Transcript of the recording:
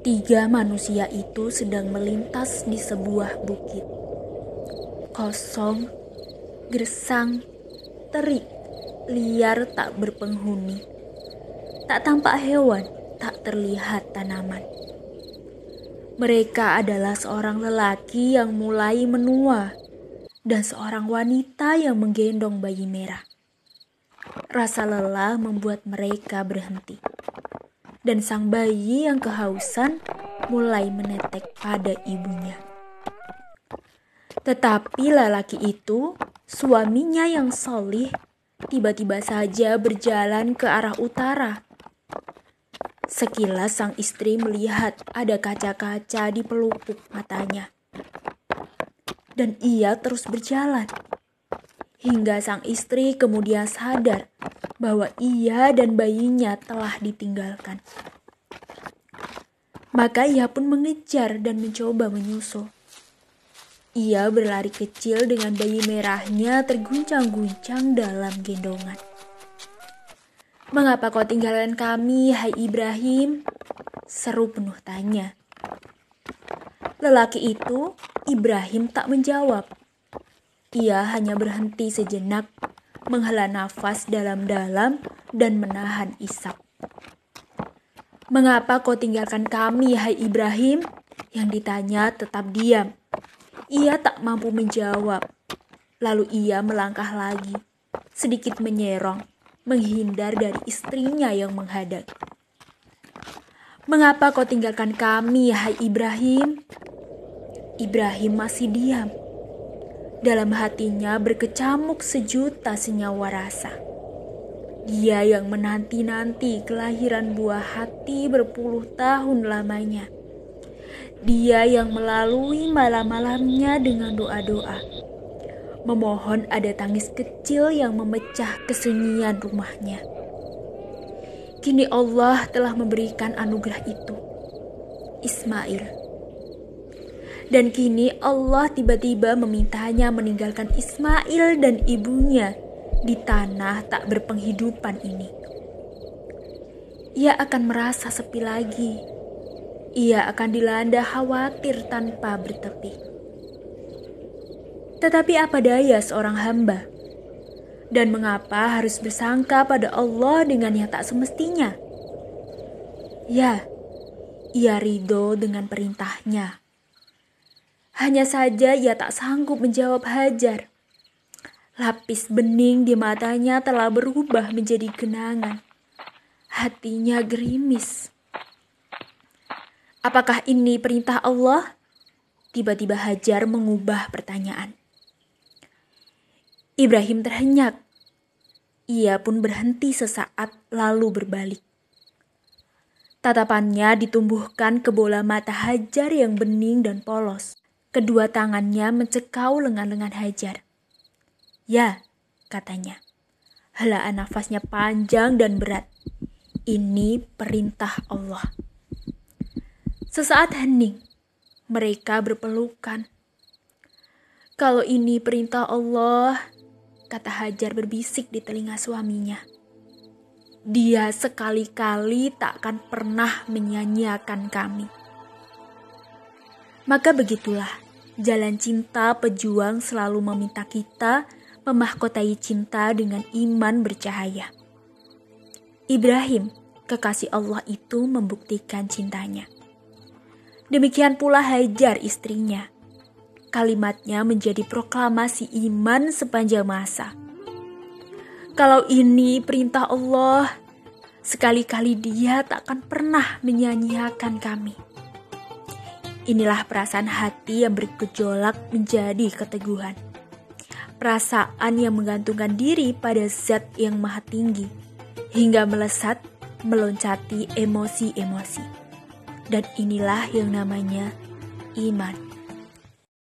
Tiga manusia itu sedang melintas di sebuah bukit. Kosong, gersang, terik, liar tak berpenghuni. Tak tampak hewan, tak terlihat tanaman. Mereka adalah seorang lelaki yang mulai menua dan seorang wanita yang menggendong bayi merah. Rasa lelah membuat mereka berhenti dan sang bayi yang kehausan mulai menetek pada ibunya. Tetapi lelaki itu, suaminya yang solih, tiba-tiba saja berjalan ke arah utara. Sekilas sang istri melihat ada kaca-kaca di pelupuk matanya. Dan ia terus berjalan. Hingga sang istri kemudian sadar bahwa ia dan bayinya telah ditinggalkan. Maka ia pun mengejar dan mencoba menyusul. Ia berlari kecil dengan bayi merahnya terguncang-guncang dalam gendongan. Mengapa kau tinggalkan kami, hai Ibrahim? Seru penuh tanya. Lelaki itu, Ibrahim tak menjawab. Ia hanya berhenti sejenak menghela nafas dalam-dalam, dan menahan isap. Mengapa kau tinggalkan kami, hai Ibrahim? Yang ditanya tetap diam. Ia tak mampu menjawab. Lalu ia melangkah lagi, sedikit menyerong, menghindar dari istrinya yang menghadap. Mengapa kau tinggalkan kami, hai Ibrahim? Ibrahim masih diam dalam hatinya berkecamuk sejuta senyawa rasa. Dia yang menanti-nanti kelahiran buah hati berpuluh tahun lamanya. Dia yang melalui malam-malamnya dengan doa-doa. Memohon ada tangis kecil yang memecah kesunyian rumahnya. Kini Allah telah memberikan anugerah itu. Ismail dan kini Allah tiba-tiba memintanya meninggalkan Ismail dan ibunya di tanah tak berpenghidupan ini. Ia akan merasa sepi lagi. Ia akan dilanda khawatir tanpa bertepi. Tetapi apa daya seorang hamba? Dan mengapa harus bersangka pada Allah dengan yang tak semestinya? Ya, ia ridho dengan perintahnya hanya saja ia tak sanggup menjawab Hajar. Lapis bening di matanya telah berubah menjadi genangan. Hatinya gerimis. Apakah ini perintah Allah? Tiba-tiba Hajar mengubah pertanyaan. Ibrahim terhenyak. Ia pun berhenti sesaat lalu berbalik. Tatapannya ditumbuhkan ke bola mata Hajar yang bening dan polos. Kedua tangannya mencekau lengan-lengan Hajar. Ya, katanya. Helaan nafasnya panjang dan berat. Ini perintah Allah. Sesaat hening, mereka berpelukan. Kalau ini perintah Allah, kata Hajar berbisik di telinga suaminya. Dia sekali-kali tak akan pernah menyanyiakan kami. Maka begitulah, jalan cinta pejuang selalu meminta kita memahkotai cinta dengan iman bercahaya. Ibrahim, kekasih Allah itu membuktikan cintanya. Demikian pula Hajar istrinya. Kalimatnya menjadi proklamasi iman sepanjang masa. Kalau ini perintah Allah, sekali-kali dia tak akan pernah menyanyiakan kami. Inilah perasaan hati yang bergejolak menjadi keteguhan. Perasaan yang menggantungkan diri pada zat yang maha tinggi, hingga melesat meloncati emosi-emosi. Dan inilah yang namanya iman.